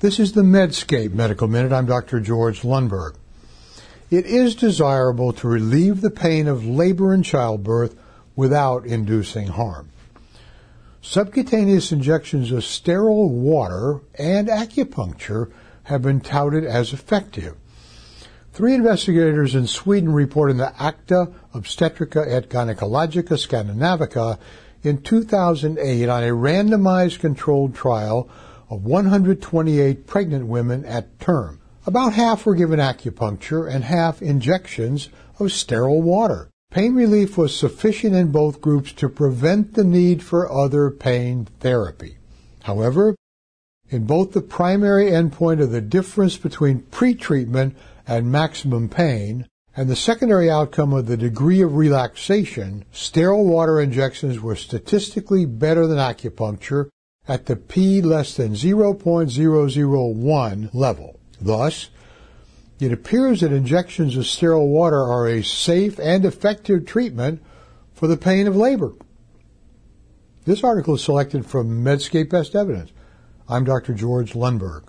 This is the Medscape Medical Minute. I'm Dr. George Lundberg. It is desirable to relieve the pain of labor and childbirth without inducing harm. Subcutaneous injections of sterile water and acupuncture have been touted as effective. Three investigators in Sweden reported in the Acta Obstetrica et Gynecologica Scandinavica in 2008 on a randomized controlled trial of 128 pregnant women at term. About half were given acupuncture and half injections of sterile water. Pain relief was sufficient in both groups to prevent the need for other pain therapy. However, in both the primary endpoint of the difference between pretreatment and maximum pain and the secondary outcome of the degree of relaxation, sterile water injections were statistically better than acupuncture at the p less than 0.001 level. Thus, it appears that injections of sterile water are a safe and effective treatment for the pain of labor. This article is selected from Medscape Best Evidence. I'm Dr. George Lundberg.